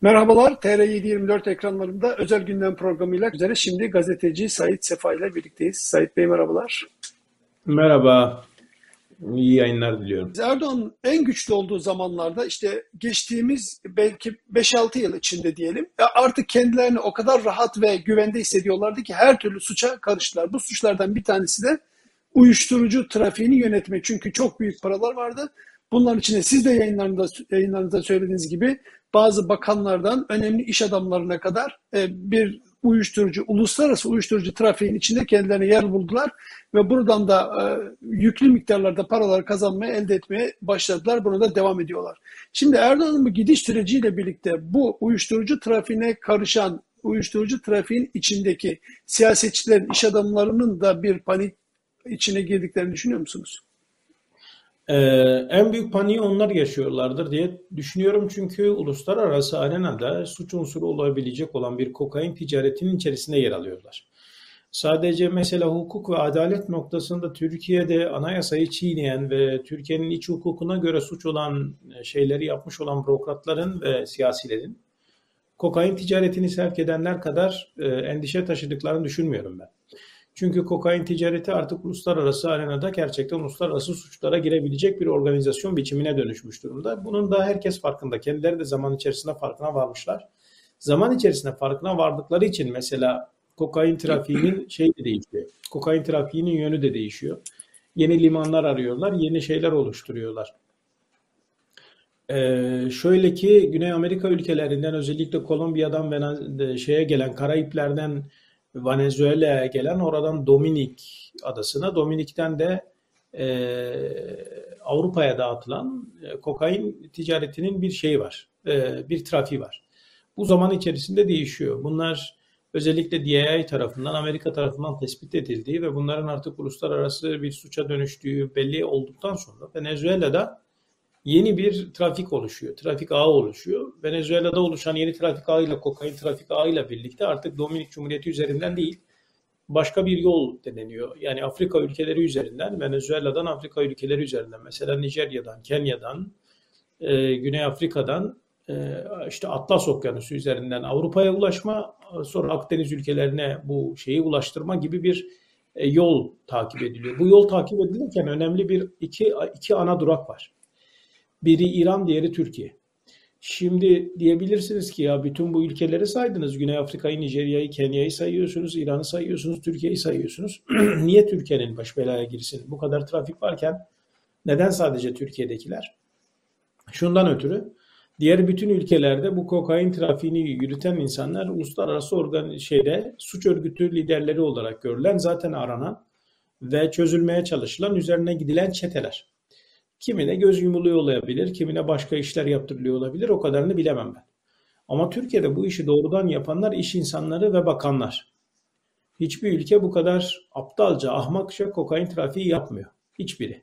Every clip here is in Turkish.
Merhabalar, TR724 ekranlarında özel gündem programıyla üzere şimdi gazeteci Sait Sefa ile birlikteyiz. Sait Bey merhabalar. Merhaba, iyi yayınlar diliyorum. Erdoğan'ın en güçlü olduğu zamanlarda işte geçtiğimiz belki 5-6 yıl içinde diyelim artık kendilerini o kadar rahat ve güvende hissediyorlardı ki her türlü suça karıştılar. Bu suçlardan bir tanesi de uyuşturucu trafiğini yönetmek. Çünkü çok büyük paralar vardı. Bunların içinde siz de yayınlarında, yayınlarınızda söylediğiniz gibi bazı bakanlardan önemli iş adamlarına kadar e, bir uyuşturucu, uluslararası uyuşturucu trafiğin içinde kendilerine yer buldular ve buradan da e, yüklü miktarlarda paralar kazanmaya, elde etmeye başladılar. Buna da devam ediyorlar. Şimdi Erdoğan'ın bu gidiş süreciyle birlikte bu uyuşturucu trafiğine karışan, uyuşturucu trafiğin içindeki siyasetçilerin, iş adamlarının da bir panik içine girdiklerini düşünüyor musunuz? Ee, en büyük paniği onlar yaşıyorlardır diye düşünüyorum çünkü uluslararası arenada suç unsuru olabilecek olan bir kokain ticaretinin içerisinde yer alıyorlar. Sadece mesela hukuk ve adalet noktasında Türkiye'de anayasayı çiğneyen ve Türkiye'nin iç hukukuna göre suç olan şeyleri yapmış olan bürokratların ve siyasilerin kokain ticaretini sevk edenler kadar e, endişe taşıdıklarını düşünmüyorum ben. Çünkü kokain ticareti artık uluslararası arenada gerçekten uluslararası suçlara girebilecek bir organizasyon biçimine dönüşmüş durumda. Bunun da herkes farkında. Kendileri de zaman içerisinde farkına varmışlar. Zaman içerisinde farkına vardıkları için mesela kokain trafiğinin şey de değişiyor. Kokain trafiğinin yönü de değişiyor. Yeni limanlar arıyorlar, yeni şeyler oluşturuyorlar. Ee, şöyle ki Güney Amerika ülkelerinden özellikle Kolombiya'dan ve şeye gelen Karayipler'den Venezuela'ya gelen oradan Dominik adasına, Dominik'ten de e, Avrupa'ya dağıtılan e, kokain ticaretinin bir şeyi var, e, bir trafiği var. Bu zaman içerisinde değişiyor. Bunlar özellikle DIA tarafından, Amerika tarafından tespit edildiği ve bunların artık uluslararası bir suça dönüştüğü belli olduktan sonra Venezuela'da yeni bir trafik oluşuyor. Trafik ağı oluşuyor. Venezuela'da oluşan yeni trafik ağıyla kokain trafik ağıyla birlikte artık Dominik Cumhuriyeti üzerinden değil başka bir yol deneniyor. Yani Afrika ülkeleri üzerinden, Venezuela'dan Afrika ülkeleri üzerinden mesela Nijerya'dan, Kenya'dan, e, Güney Afrika'dan e, işte Atlas Okyanusu üzerinden Avrupa'ya ulaşma, sonra Akdeniz ülkelerine bu şeyi ulaştırma gibi bir e, yol takip ediliyor. Bu yol takip edilirken önemli bir iki, iki ana durak var. Biri İran, diğeri Türkiye. Şimdi diyebilirsiniz ki ya bütün bu ülkeleri saydınız. Güney Afrika'yı, Nijerya'yı, Kenya'yı sayıyorsunuz, İran'ı sayıyorsunuz, Türkiye'yi sayıyorsunuz. Niye Türkiye'nin baş belaya girsin? Bu kadar trafik varken neden sadece Türkiye'dekiler? Şundan ötürü diğer bütün ülkelerde bu kokain trafiğini yürüten insanlar uluslararası organ şeyde suç örgütü liderleri olarak görülen zaten aranan ve çözülmeye çalışılan üzerine gidilen çeteler. Kimine göz yumuluyor olabilir, kimine başka işler yaptırılıyor olabilir. O kadarını bilemem ben. Ama Türkiye'de bu işi doğrudan yapanlar iş insanları ve bakanlar. Hiçbir ülke bu kadar aptalca, ahmakça kokain trafiği yapmıyor. Hiçbiri.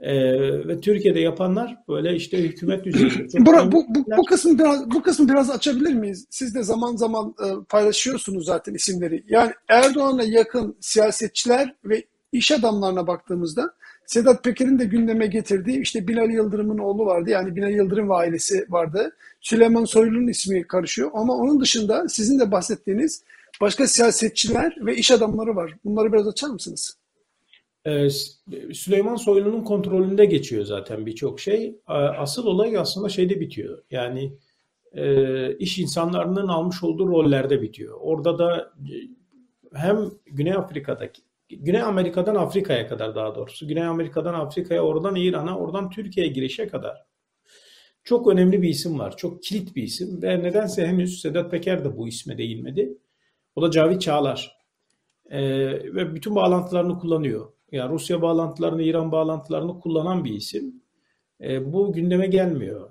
Ee, ve Türkiye'de yapanlar böyle işte hükümet düzeyinde. Bura, bu, bu, bu kısmı biraz bu kısmı biraz açabilir miyiz? Siz de zaman zaman e, paylaşıyorsunuz zaten isimleri. Yani Erdoğan'a yakın siyasetçiler ve iş adamlarına baktığımızda Sedat Peker'in de gündeme getirdiği işte Binali Yıldırım'ın oğlu vardı. Yani Binali Yıldırım ve ailesi vardı. Süleyman Soylu'nun ismi karışıyor. Ama onun dışında sizin de bahsettiğiniz başka siyasetçiler ve iş adamları var. Bunları biraz açar mısınız? Ee, Süleyman Soylu'nun kontrolünde geçiyor zaten birçok şey. Asıl olay aslında şeyde bitiyor. Yani e, iş insanlarının almış olduğu rollerde bitiyor. Orada da e, hem Güney Afrika'daki Güney Amerika'dan Afrika'ya kadar daha doğrusu. Güney Amerika'dan Afrika'ya, oradan İran'a, oradan Türkiye'ye girişe kadar çok önemli bir isim var. Çok kilit bir isim ve nedense henüz Sedat Peker de bu isme değinmedi. O da Cavit Çağlar. Ee, ve bütün bağlantılarını kullanıyor. Yani Rusya bağlantılarını, İran bağlantılarını kullanan bir isim. Ee, bu gündeme gelmiyor.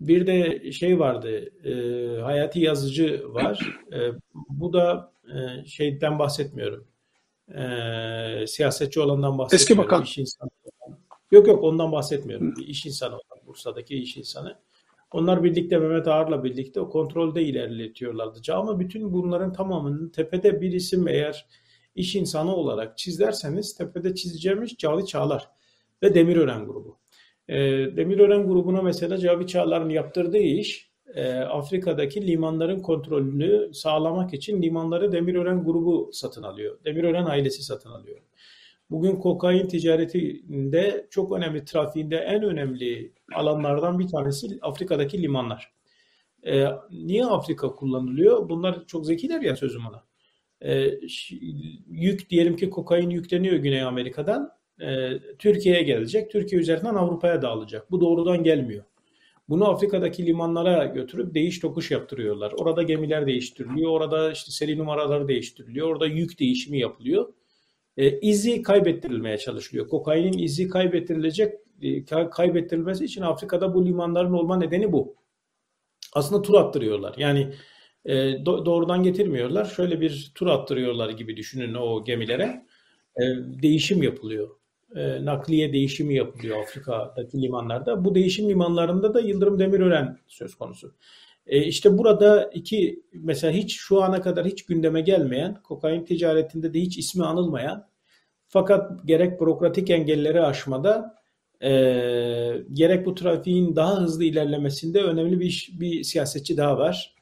Bir de şey vardı, e, Hayati Yazıcı var. E, bu da e, şeyden bahsetmiyorum e, siyasetçi olandan bahsetmiyorum. Eski bakan. İş insanı. Yok yok ondan bahsetmiyorum. Bir iş insanı olan Bursa'daki iş insanı. Onlar birlikte Mehmet Ağar'la birlikte o kontrolde ilerletiyorlardı. Ama bütün bunların tamamının tepede bir isim eğer iş insanı olarak çizerseniz tepede çizeceğimiz Cavit Çağlar ve Demirören grubu. E, Demirören grubuna mesela Cavit Çağlar'ın yaptırdığı iş e, Afrika'daki limanların kontrolünü sağlamak için limanları Demirören grubu satın alıyor. Demirören ailesi satın alıyor. Bugün kokain ticaretinde çok önemli, trafiğinde en önemli alanlardan bir tanesi Afrika'daki limanlar. E, niye Afrika kullanılıyor? Bunlar çok zekiler ya sözüm ona. E, yük diyelim ki kokain yükleniyor Güney Amerika'dan. E, Türkiye'ye gelecek. Türkiye üzerinden Avrupa'ya dağılacak. Bu doğrudan gelmiyor. Bunu Afrika'daki limanlara götürüp değiş tokuş yaptırıyorlar. Orada gemiler değiştiriliyor. Orada işte seri numaraları değiştiriliyor. Orada yük değişimi yapılıyor. E, izi kaybettirilmeye çalışılıyor. Kokainin izi kaybettirilecek e, kaybettirilmesi için Afrika'da bu limanların olma nedeni bu. Aslında tur attırıyorlar. Yani e, do- doğrudan getirmiyorlar. Şöyle bir tur attırıyorlar gibi düşünün o gemilere. E, değişim yapılıyor e, nakliye değişimi yapılıyor Afrika'daki limanlarda. Bu değişim limanlarında da Yıldırım Demirören söz konusu. E, işte burada iki mesela hiç şu ana kadar hiç gündeme gelmeyen, kokain ticaretinde de hiç ismi anılmayan fakat gerek bürokratik engelleri aşmada e, gerek bu trafiğin daha hızlı ilerlemesinde önemli bir, bir siyasetçi daha var.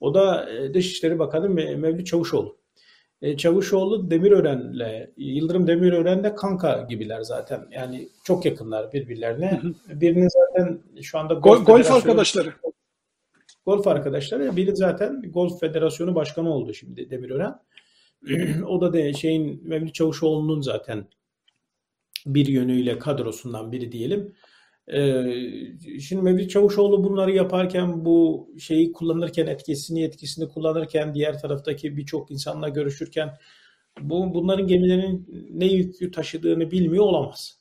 O da e, Dışişleri Bakanı Mevlüt Çavuşoğlu. E, Çavuşoğlu Demirören'le, Yıldırım Demirören'le kanka gibiler zaten. Yani çok yakınlar birbirlerine. Birinin zaten şu anda golf, golf arkadaşları. Golf arkadaşları. Biri zaten Golf Federasyonu Başkanı oldu şimdi Demirören. o da de şeyin Mevlüt Çavuşoğlu'nun zaten bir yönüyle kadrosundan biri diyelim. Ee, şimdi Mevlüt Çavuşoğlu bunları yaparken bu şeyi kullanırken etkisini etkisini kullanırken diğer taraftaki birçok insanla görüşürken bu bunların gemilerin ne yükü taşıdığını bilmiyor olamaz.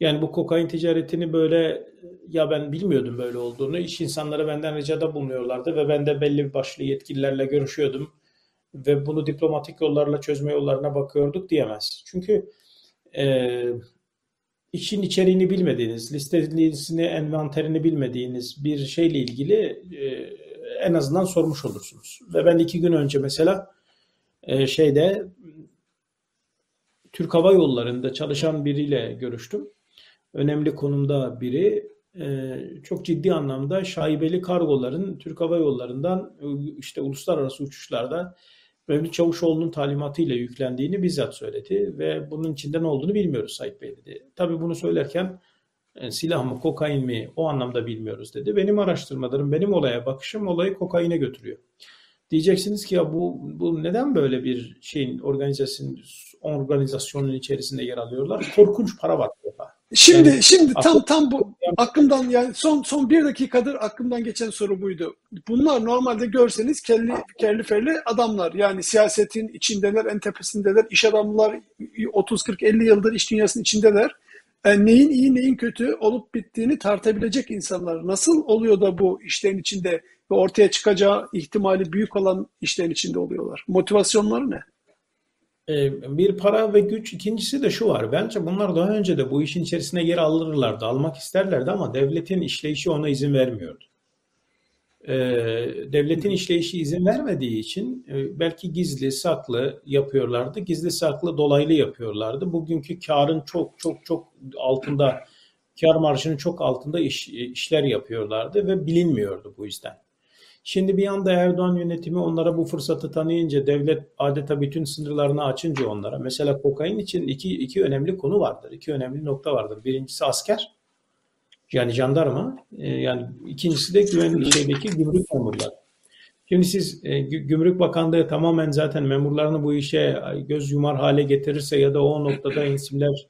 Yani bu kokain ticaretini böyle ya ben bilmiyordum böyle olduğunu. İş insanları benden ricada bulunuyorlardı ve ben de belli başlı yetkililerle görüşüyordum ve bunu diplomatik yollarla çözme yollarına bakıyorduk diyemez. Çünkü e, işin içeriğini bilmediğiniz, listesini, envanterini bilmediğiniz bir şeyle ilgili e, en azından sormuş olursunuz. Ve ben iki gün önce mesela e, şeyde Türk Hava Yolları'nda çalışan biriyle görüştüm. Önemli konumda biri. E, çok ciddi anlamda şaibeli kargoların Türk Hava Yolları'ndan işte uluslararası uçuşlarda Mevlüt Çavuşoğlu'nun talimatıyla yüklendiğini bizzat söyledi ve bunun içinde ne olduğunu bilmiyoruz Sait Bey dedi. Tabii bunu söylerken e, silah mı kokain mi o anlamda bilmiyoruz dedi. Benim araştırmalarım, benim olaya bakışım olayı kokaine götürüyor. Diyeceksiniz ki ya bu, bu neden böyle bir şeyin organizasyon, organizasyonun içerisinde yer alıyorlar? Korkunç para var burada. Şimdi yani, şimdi tam tam bu aklımdan yani son son bir dakikadır aklımdan geçen soru buydu. Bunlar normalde görseniz kelli kelli ferli adamlar. Yani siyasetin içindeler, en tepesindeler. iş adamlar 30 40 50 yıldır iş dünyasının içindeler. Yani e, neyin iyi neyin kötü olup bittiğini tartabilecek insanlar. Nasıl oluyor da bu işlerin içinde ve ortaya çıkacağı ihtimali büyük olan işlerin içinde oluyorlar? Motivasyonları ne? Ee, bir para ve güç. ikincisi de şu var. Bence bunlar daha önce de bu işin içerisine yer alırlardı, almak isterlerdi ama devletin işleyişi ona izin vermiyordu. Ee, devletin işleyişi izin vermediği için e, belki gizli, saklı yapıyorlardı. Gizli, saklı, dolaylı yapıyorlardı. Bugünkü karın çok çok çok altında, kar marjının çok altında iş, işler yapıyorlardı ve bilinmiyordu bu yüzden. Şimdi bir anda Erdoğan yönetimi onlara bu fırsatı tanıyınca devlet adeta bütün sınırlarını açınca onlara mesela kokain için iki, iki önemli konu vardır. iki önemli nokta vardır. Birincisi asker yani jandarma e, yani ikincisi de güvenlik şeydeki gümrük memurları. Şimdi siz e, Gümrük Bakanlığı tamamen zaten memurlarını bu işe göz yumar hale getirirse ya da o noktada isimler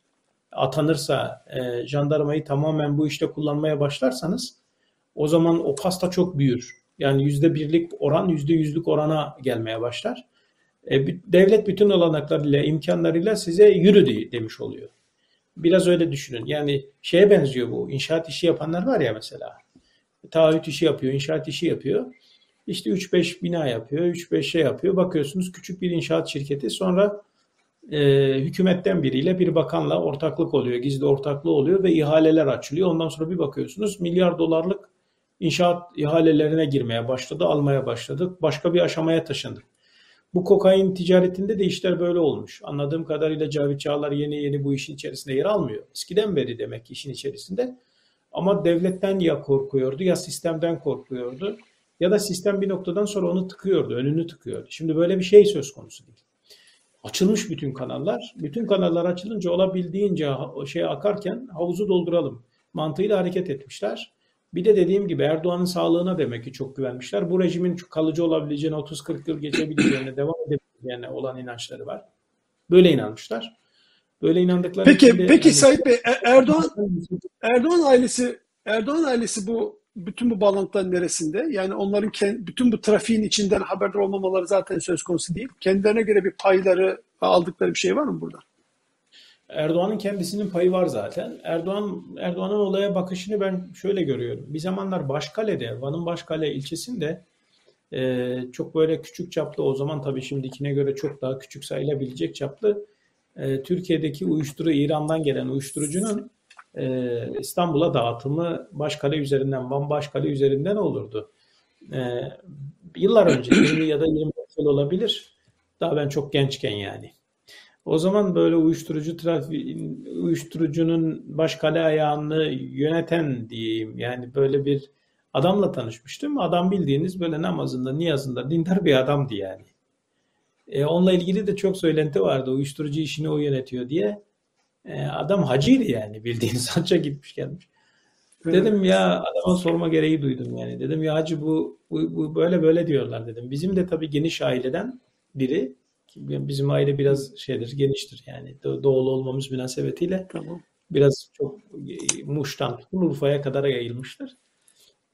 atanırsa e, jandarmayı tamamen bu işte kullanmaya başlarsanız o zaman o pasta çok büyür. Yani yüzde birlik oran yüzde yüzlük orana gelmeye başlar. E, devlet bütün olanaklarıyla, imkanlarıyla size yürü demiş oluyor. Biraz öyle düşünün. Yani şeye benziyor bu. İnşaat işi yapanlar var ya mesela. Taahhüt işi yapıyor, inşaat işi yapıyor. İşte 3-5 bina yapıyor, 3-5 şey yapıyor. Bakıyorsunuz küçük bir inşaat şirketi sonra e, hükümetten biriyle bir bakanla ortaklık oluyor, gizli ortaklığı oluyor ve ihaleler açılıyor. Ondan sonra bir bakıyorsunuz milyar dolarlık inşaat ihalelerine girmeye başladı, almaya başladık. Başka bir aşamaya taşındık. Bu kokain ticaretinde de işler böyle olmuş. Anladığım kadarıyla Cavit Çağlar yeni yeni bu işin içerisinde yer almıyor. Eskiden beri demek ki işin içerisinde. Ama devletten ya korkuyordu ya sistemden korkuyordu ya da sistem bir noktadan sonra onu tıkıyordu, önünü tıkıyordu. Şimdi böyle bir şey söz konusu değil. Açılmış bütün kanallar. Bütün kanallar açılınca olabildiğince şey akarken havuzu dolduralım mantığıyla hareket etmişler. Bir de dediğim gibi Erdoğan'ın sağlığına demek ki çok güvenmişler. Bu rejimin kalıcı olabileceğine, 30-40 yıl geçebileceğine, devam edebileceğine olan inançları var. Böyle inanmışlar. Böyle inandıkları Peki, de, peki yani, Sayit Bey, e, Erdoğan Erdoğan ailesi Erdoğan ailesi bu bütün bu bağlantıların neresinde? Yani onların bütün bu trafiğin içinden haberdar olmamaları zaten söz konusu değil. Kendilerine göre bir payları aldıkları bir şey var mı burada? Erdoğan'ın kendisinin payı var zaten. Erdoğan Erdoğan'ın olaya bakışını ben şöyle görüyorum. Bir zamanlar Başkale'de, Van'ın Başkale ilçesinde e, çok böyle küçük çaplı o zaman tabii şimdikine göre çok daha küçük sayılabilecek çaplı e, Türkiye'deki uyuşturucu İran'dan gelen uyuşturucunun e, İstanbul'a dağıtımı Başkale üzerinden, Van Başkale üzerinden olurdu. E, yıllar önce 20 ya da 25 yıl olabilir. Daha ben çok gençken yani. O zaman böyle uyuşturucu trafiği, uyuşturucunun baş kale ayağını yöneten diyeyim yani böyle bir adamla tanışmıştım. Adam bildiğiniz böyle namazında, niyazında dindar bir adamdı yani. E, onunla ilgili de çok söylenti vardı. Uyuşturucu işini o yönetiyor diye. E, adam hacıydı yani bildiğiniz hacca gitmiş gelmiş. Dedim ya adama sorma gereği duydum yani. Dedim ya hacı bu, bu, bu böyle böyle diyorlar dedim. Bizim de tabii geniş aileden biri Bizim aile biraz şeydir, geniştir yani. Doğulu olmamız münasebetiyle tamam. biraz çok e, Muş'tan Urfa'ya kadar yayılmıştır.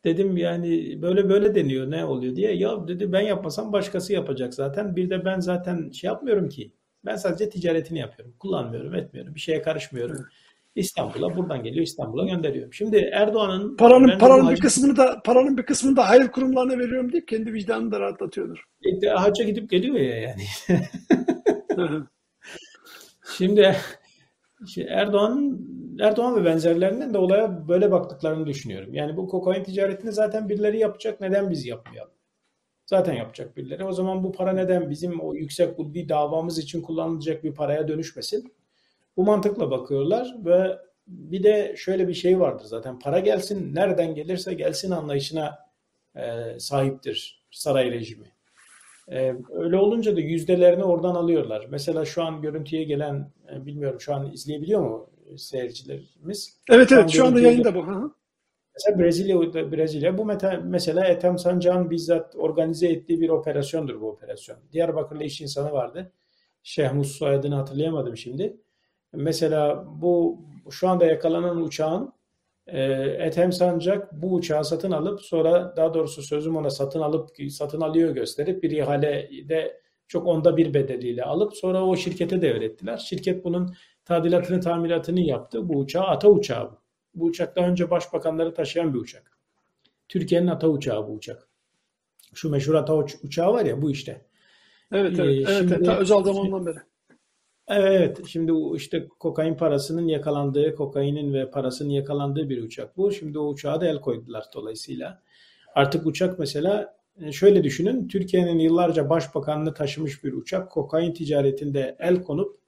Dedim yani böyle böyle deniyor ne oluyor diye. Ya dedi ben yapmasam başkası yapacak zaten. Bir de ben zaten şey yapmıyorum ki. Ben sadece ticaretini yapıyorum. Kullanmıyorum, etmiyorum. Bir şeye karışmıyorum. Evet. İstanbul'a buradan geliyor İstanbul'a gönderiyorum. Şimdi Erdoğan'ın paranın paranın bir kısmını da paranın bir kısmını da hayır kurumlarına veriyorum deyip kendi vicdanını da rahatlatıyordur. E, hacca gidip geliyor ya yani. Şimdi Erdoğan Erdoğan ve benzerlerinin de olaya böyle baktıklarını düşünüyorum. Yani bu kokain ticaretini zaten birileri yapacak. Neden biz yapmayalım? Zaten yapacak birileri. O zaman bu para neden bizim o yüksek bir davamız için kullanılacak bir paraya dönüşmesin? Bu mantıkla bakıyorlar ve bir de şöyle bir şey vardır zaten para gelsin nereden gelirse gelsin anlayışına e, sahiptir saray rejimi. E, öyle olunca da yüzdelerini oradan alıyorlar. Mesela şu an görüntüye gelen e, bilmiyorum şu an izleyebiliyor mu seyircilerimiz? Evet evet şu anda yayında bu. Mesela Brezilya, Brezilya bu meta, mesela Ethem Sancak'ın bizzat organize ettiği bir operasyondur bu operasyon. Diyarbakır'da iş insanı vardı. Şehmus soyadını hatırlayamadım şimdi. Mesela bu şu anda yakalanan uçağın e, Ethem Sancak bu uçağı satın alıp sonra daha doğrusu sözüm ona satın alıp satın alıyor gösterip bir ihalede çok onda bir bedeliyle alıp sonra o şirkete devrettiler. Şirket bunun tadilatını tamiratını yaptı. Bu uçağı ata uçağı bu. Bu uçak daha önce başbakanları taşıyan bir uçak. Türkiye'nin ata uçağı bu uçak. Şu meşhur ata uçağı var ya bu işte. Evet evet. Ee, evet, evet. Ta özel zamandan beri. Evet, şimdi işte kokain parasının yakalandığı, kokainin ve parasının yakalandığı bir uçak bu. Şimdi o uçağa da el koydular dolayısıyla. Artık uçak mesela e, şöyle düşünün, Türkiye'nin yıllarca başbakanını taşımış bir uçak kokain ticaretinde el konup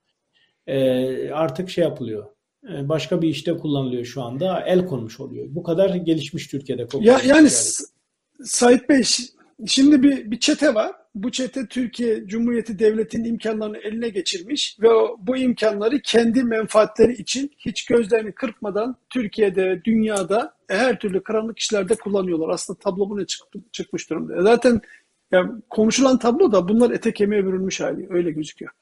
e, artık şey yapılıyor. E, başka bir işte kullanılıyor şu anda. El konmuş oluyor. Bu kadar gelişmiş Türkiye'de kokain. Ya, yani Sait Bey şimdi bir, bir çete var bu çete Türkiye Cumhuriyeti Devleti'nin imkanlarını eline geçirmiş ve bu imkanları kendi menfaatleri için hiç gözlerini kırpmadan Türkiye'de, dünyada her türlü karanlık işlerde kullanıyorlar. Aslında tablo buna çık, çıkmış durumda. Zaten yani konuşulan tablo da bunlar ete kemiğe bürünmüş hali. Öyle gözüküyor.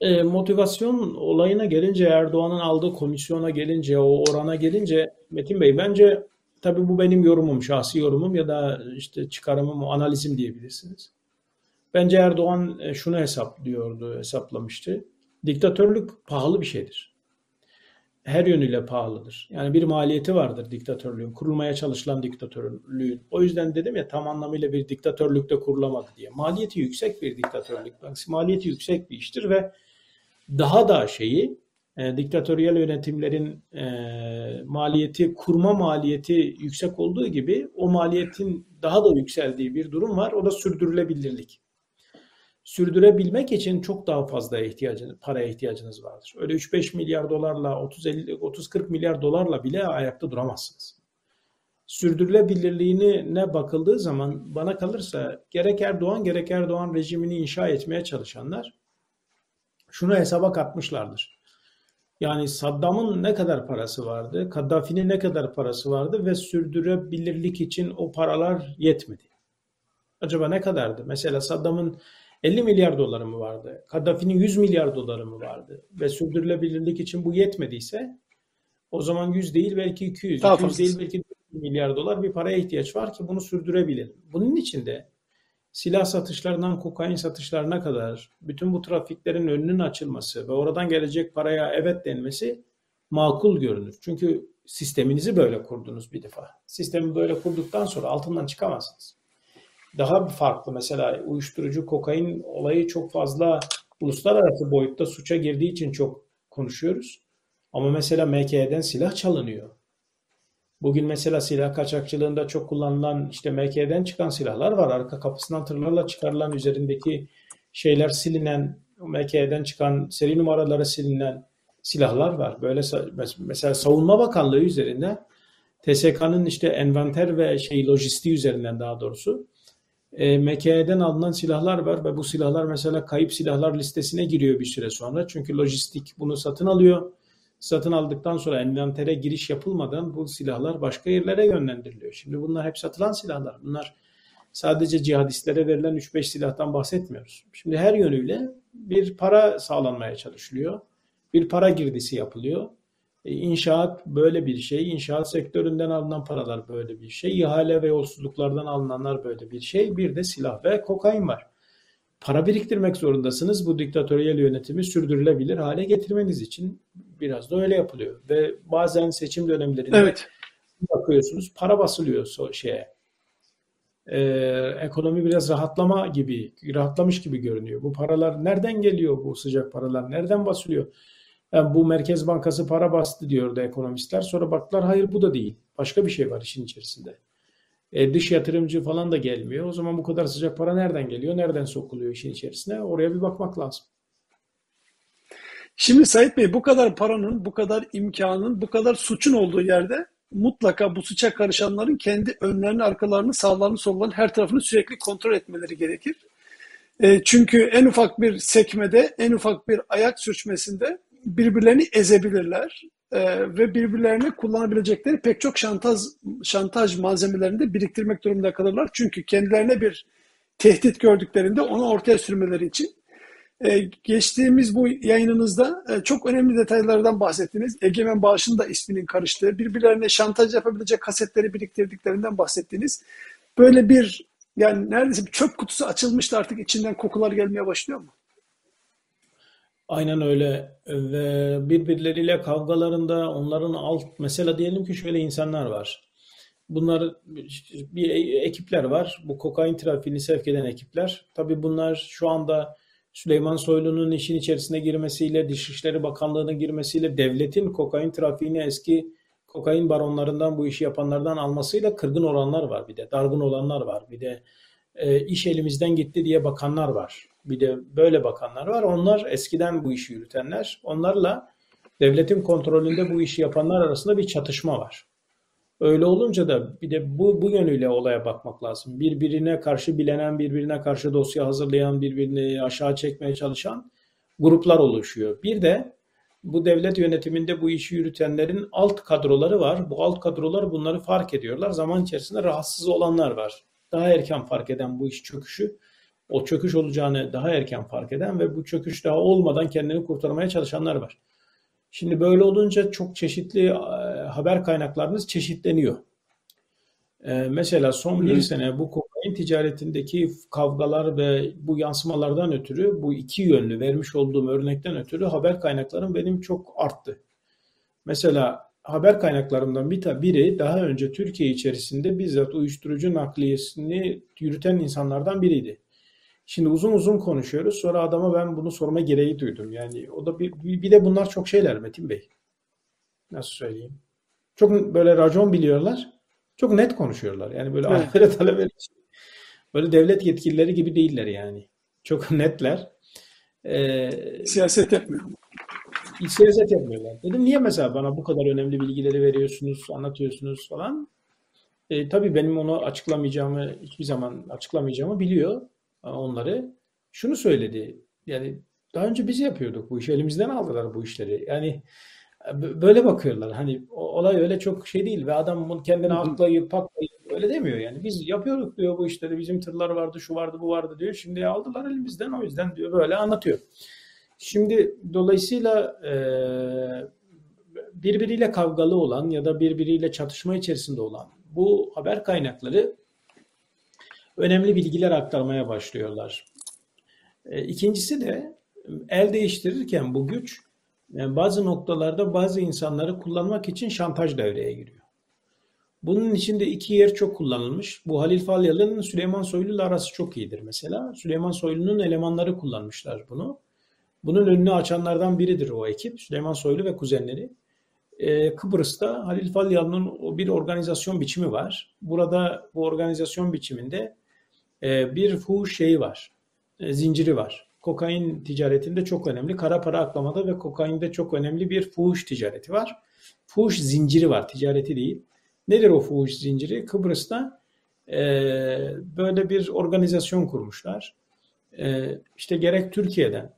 E, motivasyon olayına gelince Erdoğan'ın aldığı komisyona gelince o orana gelince Metin Bey bence tabii bu benim yorumum, şahsi yorumum ya da işte çıkarımım, analizim diyebilirsiniz. Bence Erdoğan e, şunu hesaplıyordu, hesaplamıştı. Diktatörlük pahalı bir şeydir. Her yönüyle pahalıdır. Yani bir maliyeti vardır diktatörlüğün, kurulmaya çalışılan diktatörlüğün. O yüzden dedim ya tam anlamıyla bir diktatörlükte kurulamadı diye. Maliyeti yüksek bir diktatörlük. Maliyeti yüksek bir iştir ve daha da şeyi e, diktatöryel yönetimlerin e, maliyeti, kurma maliyeti yüksek olduğu gibi o maliyetin daha da yükseldiği bir durum var. O da sürdürülebilirlik. Sürdürebilmek için çok daha fazla ihtiyacınız, paraya ihtiyacınız vardır. Öyle 3-5 milyar dolarla, 30-40 milyar dolarla bile ayakta duramazsınız. Sürdürülebilirliğine ne bakıldığı zaman bana kalırsa gerek Erdoğan gerek Erdoğan rejimini inşa etmeye çalışanlar şunu hesaba katmışlardır. Yani Saddam'ın ne kadar parası vardı, Kaddafi'nin ne kadar parası vardı ve sürdürebilirlik için o paralar yetmedi. Acaba ne kadardı? Mesela Saddam'ın 50 milyar doları mı vardı? Kaddafi'nin 100 milyar doları mı vardı? Ve sürdürülebilirlik için bu yetmediyse o zaman 100 değil belki 200, Daha 200 değil belki 4 milyar dolar bir paraya ihtiyaç var ki bunu sürdürebilelim. Bunun için de silah satışlarından kokain satışlarına kadar bütün bu trafiklerin önünün açılması ve oradan gelecek paraya evet denmesi makul görünür. Çünkü sisteminizi böyle kurdunuz bir defa. Sistemi böyle kurduktan sonra altından çıkamazsınız. Daha farklı mesela uyuşturucu, kokain olayı çok fazla uluslararası boyutta suça girdiği için çok konuşuyoruz. Ama mesela MK'den silah çalınıyor. Bugün mesela silah kaçakçılığında çok kullanılan işte MK'den çıkan silahlar var. Arka kapısından tırlarla çıkarılan üzerindeki şeyler silinen, MK'den çıkan seri numaraları silinen silahlar var. Böyle mesela Savunma Bakanlığı üzerinde TSK'nın işte envanter ve şey lojistiği üzerinden daha doğrusu e, MK'den alınan silahlar var ve bu silahlar mesela kayıp silahlar listesine giriyor bir süre sonra. Çünkü lojistik bunu satın alıyor satın aldıktan sonra envantere giriş yapılmadan bu silahlar başka yerlere yönlendiriliyor. Şimdi bunlar hep satılan silahlar. Bunlar sadece cihadistlere verilen 3-5 silahtan bahsetmiyoruz. Şimdi her yönüyle bir para sağlanmaya çalışılıyor. Bir para girdisi yapılıyor. E, inşaat böyle bir şey. İnşaat sektöründen alınan paralar böyle bir şey. İhale ve yolsuzluklardan alınanlar böyle bir şey. Bir de silah ve kokain var. Para biriktirmek zorundasınız. Bu diktatöryel yönetimi sürdürülebilir hale getirmeniz için biraz da öyle yapılıyor. Ve bazen seçim dönemlerinde evet. bakıyorsunuz para basılıyor şeye. Ee, ekonomi biraz rahatlama gibi, rahatlamış gibi görünüyor. Bu paralar nereden geliyor bu sıcak paralar? Nereden basılıyor? Yani bu Merkez Bankası para bastı diyordu ekonomistler. Sonra baktılar hayır bu da değil. Başka bir şey var işin içerisinde. E, dış yatırımcı falan da gelmiyor. O zaman bu kadar sıcak para nereden geliyor? Nereden sokuluyor işin içerisine? Oraya bir bakmak lazım. Şimdi Sait Bey bu kadar paranın, bu kadar imkanın, bu kadar suçun olduğu yerde mutlaka bu suça karışanların kendi önlerini, arkalarını, sağlarını, sollarını, her tarafını sürekli kontrol etmeleri gerekir. E, çünkü en ufak bir sekmede, en ufak bir ayak sürçmesinde birbirlerini ezebilirler e, ve birbirlerini kullanabilecekleri pek çok şantaj şantaj malzemelerini de biriktirmek durumunda kalırlar. Çünkü kendilerine bir tehdit gördüklerinde onu ortaya sürmeleri için ee, geçtiğimiz bu yayınınızda e, çok önemli detaylardan bahsettiniz. Egemen Bağış'ın da isminin karıştığı, birbirlerine şantaj yapabilecek kasetleri biriktirdiklerinden bahsettiniz. Böyle bir yani neredeyse bir çöp kutusu açılmıştı artık içinden kokular gelmeye başlıyor mu? Aynen öyle ve birbirleriyle kavgalarında onların alt mesela diyelim ki şöyle insanlar var. Bunlar bir ekipler var. Bu kokain trafiğini sevk eden ekipler. Tabii bunlar şu anda Süleyman Soylu'nun işin içerisine girmesiyle, Dışişleri Bakanlığı'nın girmesiyle, devletin kokain trafiğini eski kokain baronlarından bu işi yapanlardan almasıyla kırgın olanlar var bir de. Dargın olanlar var. Bir de e, iş elimizden gitti diye bakanlar var. Bir de böyle bakanlar var. Onlar eskiden bu işi yürütenler. Onlarla devletin kontrolünde bu işi yapanlar arasında bir çatışma var. Öyle olunca da bir de bu, bu yönüyle olaya bakmak lazım. Birbirine karşı bilenen, birbirine karşı dosya hazırlayan, birbirini aşağı çekmeye çalışan gruplar oluşuyor. Bir de bu devlet yönetiminde bu işi yürütenlerin alt kadroları var. Bu alt kadrolar bunları fark ediyorlar. Zaman içerisinde rahatsız olanlar var. Daha erken fark eden bu iş çöküşü, o çöküş olacağını daha erken fark eden ve bu çöküş daha olmadan kendini kurtarmaya çalışanlar var. Şimdi böyle olunca çok çeşitli e, haber kaynaklarınız çeşitleniyor. E, mesela son bir sene bu kokain ticaretindeki kavgalar ve bu yansımalardan ötürü bu iki yönlü vermiş olduğum örnekten ötürü haber kaynaklarım benim çok arttı. Mesela haber kaynaklarımdan bir biri daha önce Türkiye içerisinde bizzat uyuşturucu nakliyesini yürüten insanlardan biriydi. Şimdi uzun uzun konuşuyoruz. Sonra adama ben bunu sorma gereği duydum. Yani o da bir, bir de bunlar çok şeyler Metin Bey. Nasıl söyleyeyim? Çok böyle racon biliyorlar. Çok net konuşuyorlar. Yani böyle talebeli böyle devlet yetkilileri gibi değiller yani. Çok netler. Ee, siyaset yapmıyor. Siyaset yapmıyorlar. Dedim niye mesela bana bu kadar önemli bilgileri veriyorsunuz, anlatıyorsunuz falan. E, tabii benim onu açıklamayacağımı, hiçbir zaman açıklamayacağımı biliyor onları. Şunu söyledi. Yani daha önce biz yapıyorduk bu işi. Elimizden aldılar bu işleri. Yani böyle bakıyorlar. Hani olay öyle çok şey değil ve adam bunu kendine aklayıp patlayıp öyle demiyor yani. Biz yapıyorduk diyor bu işleri. Bizim tırlar vardı, şu vardı, bu vardı diyor. Şimdi aldılar elimizden o yüzden diyor böyle anlatıyor. Şimdi dolayısıyla e, birbiriyle kavgalı olan ya da birbiriyle çatışma içerisinde olan bu haber kaynakları önemli bilgiler aktarmaya başlıyorlar. E, ikincisi de el değiştirirken bu güç yani bazı noktalarda bazı insanları kullanmak için şantaj devreye giriyor. Bunun içinde iki yer çok kullanılmış. Bu Halil Falyalı'nın Süleyman Soylu ile arası çok iyidir mesela. Süleyman Soylu'nun elemanları kullanmışlar bunu. Bunun önünü açanlardan biridir o ekip. Süleyman Soylu ve kuzenleri. Ee, Kıbrıs'ta Halil Falyalı'nın bir organizasyon biçimi var. Burada bu organizasyon biçiminde e, bir fuhuş şeyi var. E, zinciri var. Kokain ticaretinde çok önemli. Kara para aklamada ve kokainde çok önemli bir fuhuş ticareti var. Fuhuş zinciri var, ticareti değil. Nedir o fuhuş zinciri? Kıbrıs'ta e, böyle bir organizasyon kurmuşlar. E, işte gerek Türkiye'den,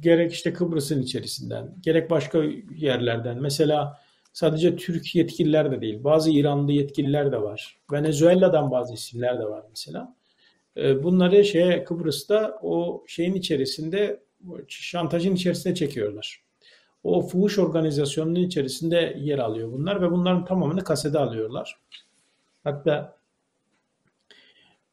gerek işte Kıbrıs'ın içerisinden, gerek başka yerlerden. Mesela sadece Türk yetkililer de değil, bazı İranlı yetkililer de var. Venezuela'dan bazı isimler de var mesela. E, bunları şeye Kıbrıs'ta o şeyin içerisinde şantajın içerisine çekiyorlar. O fuhuş organizasyonunun içerisinde yer alıyor bunlar ve bunların tamamını kasede alıyorlar. Hatta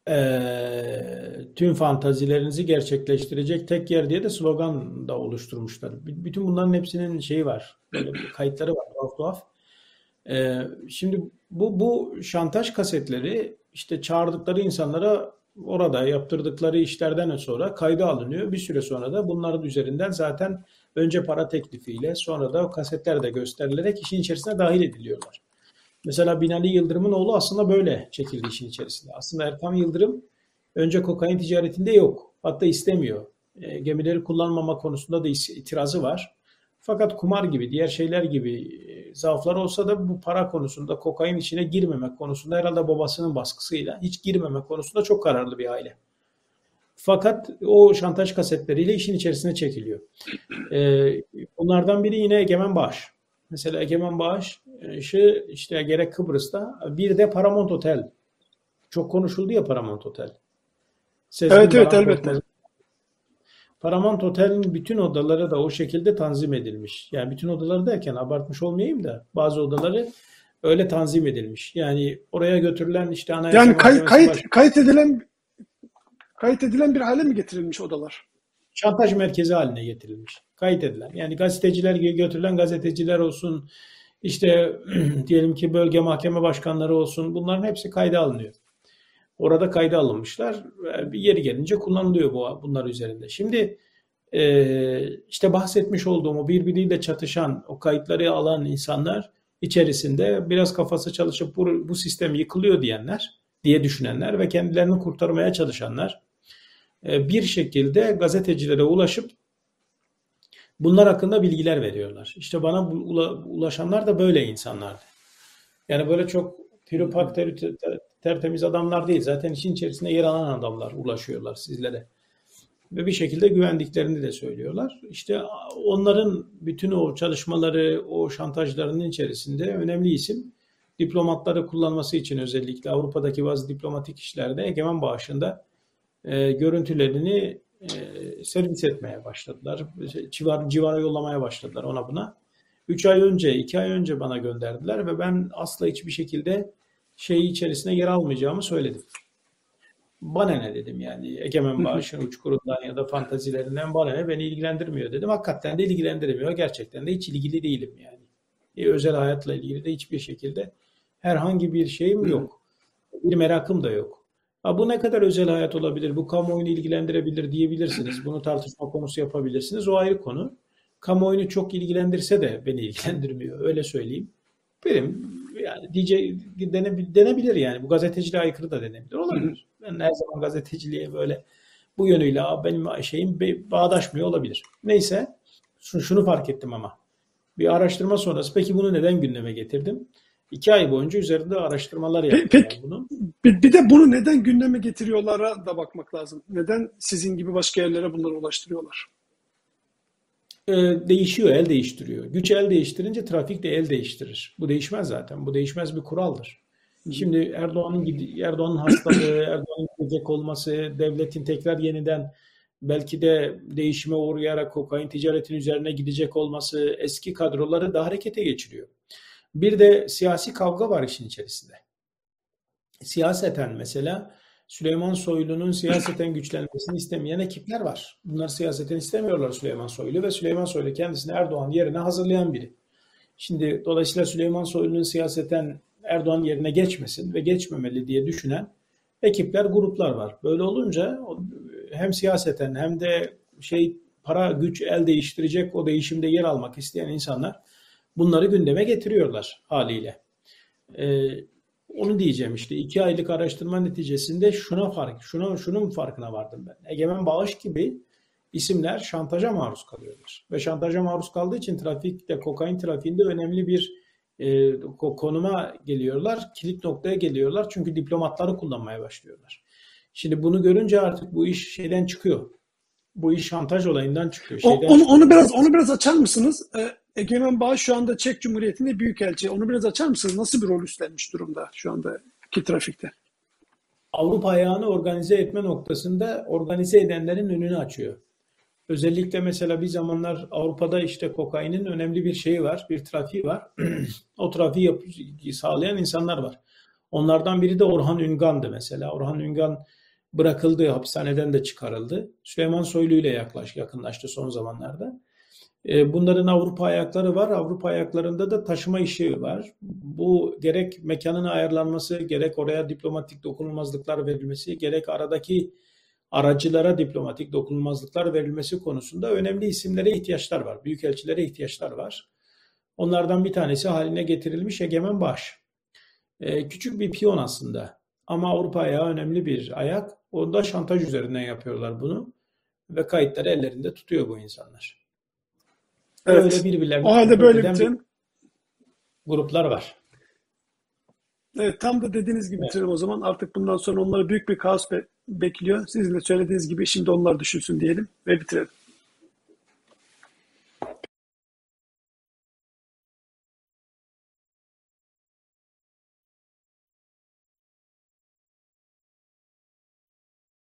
e, tüm fantazilerinizi gerçekleştirecek tek yer diye de slogan da oluşturmuşlar. Bütün bunların hepsinin şeyi var. Kayıtları var tuhaf tuhaf. E, şimdi bu, bu şantaj kasetleri işte çağırdıkları insanlara orada yaptırdıkları işlerden sonra kayda alınıyor. Bir süre sonra da bunların üzerinden zaten önce para teklifiyle sonra da kasetler de gösterilerek işin içerisine dahil ediliyorlar. Mesela Binali Yıldırım'ın oğlu aslında böyle çekildi işin içerisinde. Aslında Erkam Yıldırım önce kokain ticaretinde yok. Hatta istemiyor. E, gemileri kullanmama konusunda da itirazı var. Fakat kumar gibi, diğer şeyler gibi e, zaaflar olsa da bu para konusunda, kokain içine girmemek konusunda herhalde babasının baskısıyla hiç girmemek konusunda çok kararlı bir aile. Fakat o şantaj kasetleriyle işin içerisine çekiliyor. Ee, bunlardan biri yine Egemen Bağış. Mesela Egemen Bağış e, işte gerek Kıbrıs'ta bir de Paramount Otel. Çok konuşuldu ya Paramount Otel. Sezgin evet evet elbette. Paramount Otel'in bütün odaları da o şekilde tanzim edilmiş. Yani bütün odaları derken abartmış olmayayım da bazı odaları öyle tanzim edilmiş. Yani oraya götürülen işte anayasa Yani kay, kayıt baş... kayıt edilen kayıt edilen bir hale mi getirilmiş odalar? Şantaj merkezi haline getirilmiş. Kayıt edilen. Yani gazeteciler götürülen gazeteciler olsun, işte diyelim ki bölge mahkeme başkanları olsun bunların hepsi kayda alınıyor. Orada kayda alınmışlar. Bir yeri gelince kullanılıyor bu bunlar üzerinde. Şimdi e, işte bahsetmiş olduğum o birbiriyle çatışan, o kayıtları alan insanlar içerisinde biraz kafası çalışıp bu, bu sistem yıkılıyor diyenler, diye düşünenler ve kendilerini kurtarmaya çalışanlar bir şekilde gazetecilere ulaşıp bunlar hakkında bilgiler veriyorlar. İşte bana ulaşanlar da böyle insanlardı. Yani böyle çok ter, tertemiz adamlar değil. Zaten işin içerisinde yer alan adamlar ulaşıyorlar sizlere. Ve bir şekilde güvendiklerini de söylüyorlar. İşte onların bütün o çalışmaları, o şantajlarının içerisinde önemli isim diplomatları kullanması için özellikle Avrupa'daki bazı diplomatik işlerde egemen bağışında e, görüntülerini e, servis etmeye başladılar. Civar, civara yollamaya başladılar ona buna. 3 ay önce, 2 ay önce bana gönderdiler ve ben asla hiçbir şekilde şeyi içerisine yer almayacağımı söyledim. Bana ne dedim yani Egemen Bağış'ın uçkurundan ya da fantazilerinden bana ne beni ilgilendirmiyor dedim. Hakikaten de ilgilendirmiyor. Gerçekten de hiç ilgili değilim yani. E, özel hayatla ilgili de hiçbir şekilde herhangi bir şeyim yok. Bir merakım da yok. Ha, bu ne kadar özel hayat olabilir, bu kamuoyunu ilgilendirebilir diyebilirsiniz. Bunu tartışma konusu yapabilirsiniz. O ayrı konu. Kamuoyunu çok ilgilendirse de beni ilgilendirmiyor. Öyle söyleyeyim. Benim yani diyece denebilir yani. Bu gazeteciliğe aykırı da denebilir. Olabilir. Ben her zaman gazeteciliğe böyle Bu yönüyle benim şeyim bağdaşmıyor olabilir. Neyse şunu fark ettim ama. Bir araştırma sonrası peki bunu neden gündeme getirdim? İki ay boyunca üzerinde araştırmalar yaptım. Peki, bunu. Bir, bir de bunu neden gündeme getiriyorlara da bakmak lazım. Neden sizin gibi başka yerlere bunları ulaştırıyorlar? Ee, değişiyor, el değiştiriyor. Güç el değiştirince trafik de el değiştirir. Bu değişmez zaten. Bu değişmez bir kuraldır. Şimdi Erdoğan'ın Erdoğan'ın hastalığı, Erdoğan'ın gidecek olması, devletin tekrar yeniden belki de değişime uğrayarak kokain ticaretinin üzerine gidecek olması eski kadroları da harekete geçiriyor. Bir de siyasi kavga var işin içerisinde. Siyaseten mesela Süleyman Soylu'nun siyaseten güçlenmesini istemeyen ekipler var. Bunlar siyaseten istemiyorlar Süleyman Soylu ve Süleyman Soylu kendisini Erdoğan yerine hazırlayan biri. Şimdi dolayısıyla Süleyman Soylu'nun siyaseten Erdoğan yerine geçmesin ve geçmemeli diye düşünen ekipler, gruplar var. Böyle olunca hem siyaseten hem de şey para güç el değiştirecek o değişimde yer almak isteyen insanlar bunları gündeme getiriyorlar haliyle. Ee, onu diyeceğim işte iki aylık araştırma neticesinde şuna fark, şuna şunun farkına vardım ben. Egemen Bağış gibi isimler şantaja maruz kalıyorlar. Ve şantaja maruz kaldığı için trafikte, kokain trafiğinde önemli bir e, konuma geliyorlar. Kilit noktaya geliyorlar. Çünkü diplomatları kullanmaya başlıyorlar. Şimdi bunu görünce artık bu iş şeyden çıkıyor. Bu iş şantaj olayından çıkıyor. Şeyden onu, çıkıyor. onu biraz onu biraz açar mısınız? Ee, Egemen Bağ şu anda Çek Cumhuriyeti'nde büyükelçi. Onu biraz açar mısınız? Nasıl bir rol üstlenmiş durumda şu anda ki trafikte? Avrupa ayağını organize etme noktasında organize edenlerin önünü açıyor. Özellikle mesela bir zamanlar Avrupa'da işte kokainin önemli bir şeyi var, bir trafiği var. o trafiği yap- sağlayan insanlar var. Onlardan biri de Orhan Üngan'dı mesela. Orhan Üngan bırakıldı, hapishaneden de çıkarıldı. Süleyman Soylu ile yaklaş, yakınlaştı son zamanlarda. E, bunların Avrupa ayakları var. Avrupa ayaklarında da taşıma işi var. Bu gerek mekanın ayarlanması, gerek oraya diplomatik dokunulmazlıklar verilmesi, gerek aradaki aracılara diplomatik dokunulmazlıklar verilmesi konusunda önemli isimlere ihtiyaçlar var. Büyükelçilere ihtiyaçlar var. Onlardan bir tanesi haline getirilmiş Egemen Baş. Ee, küçük bir piyon aslında. Ama Avrupa ayağı önemli bir ayak. Onda şantaj üzerinden yapıyorlar bunu. Ve kayıtları ellerinde tutuyor bu insanlar. Evet. Öyle birbirlerine o halde böyle bir gruplar var. Evet, tam da dediğiniz gibi evet. o zaman artık bundan sonra onlara büyük bir kaos be- bekliyor. Sizin de söylediğiniz gibi şimdi onlar düşünsün diyelim ve bitirelim.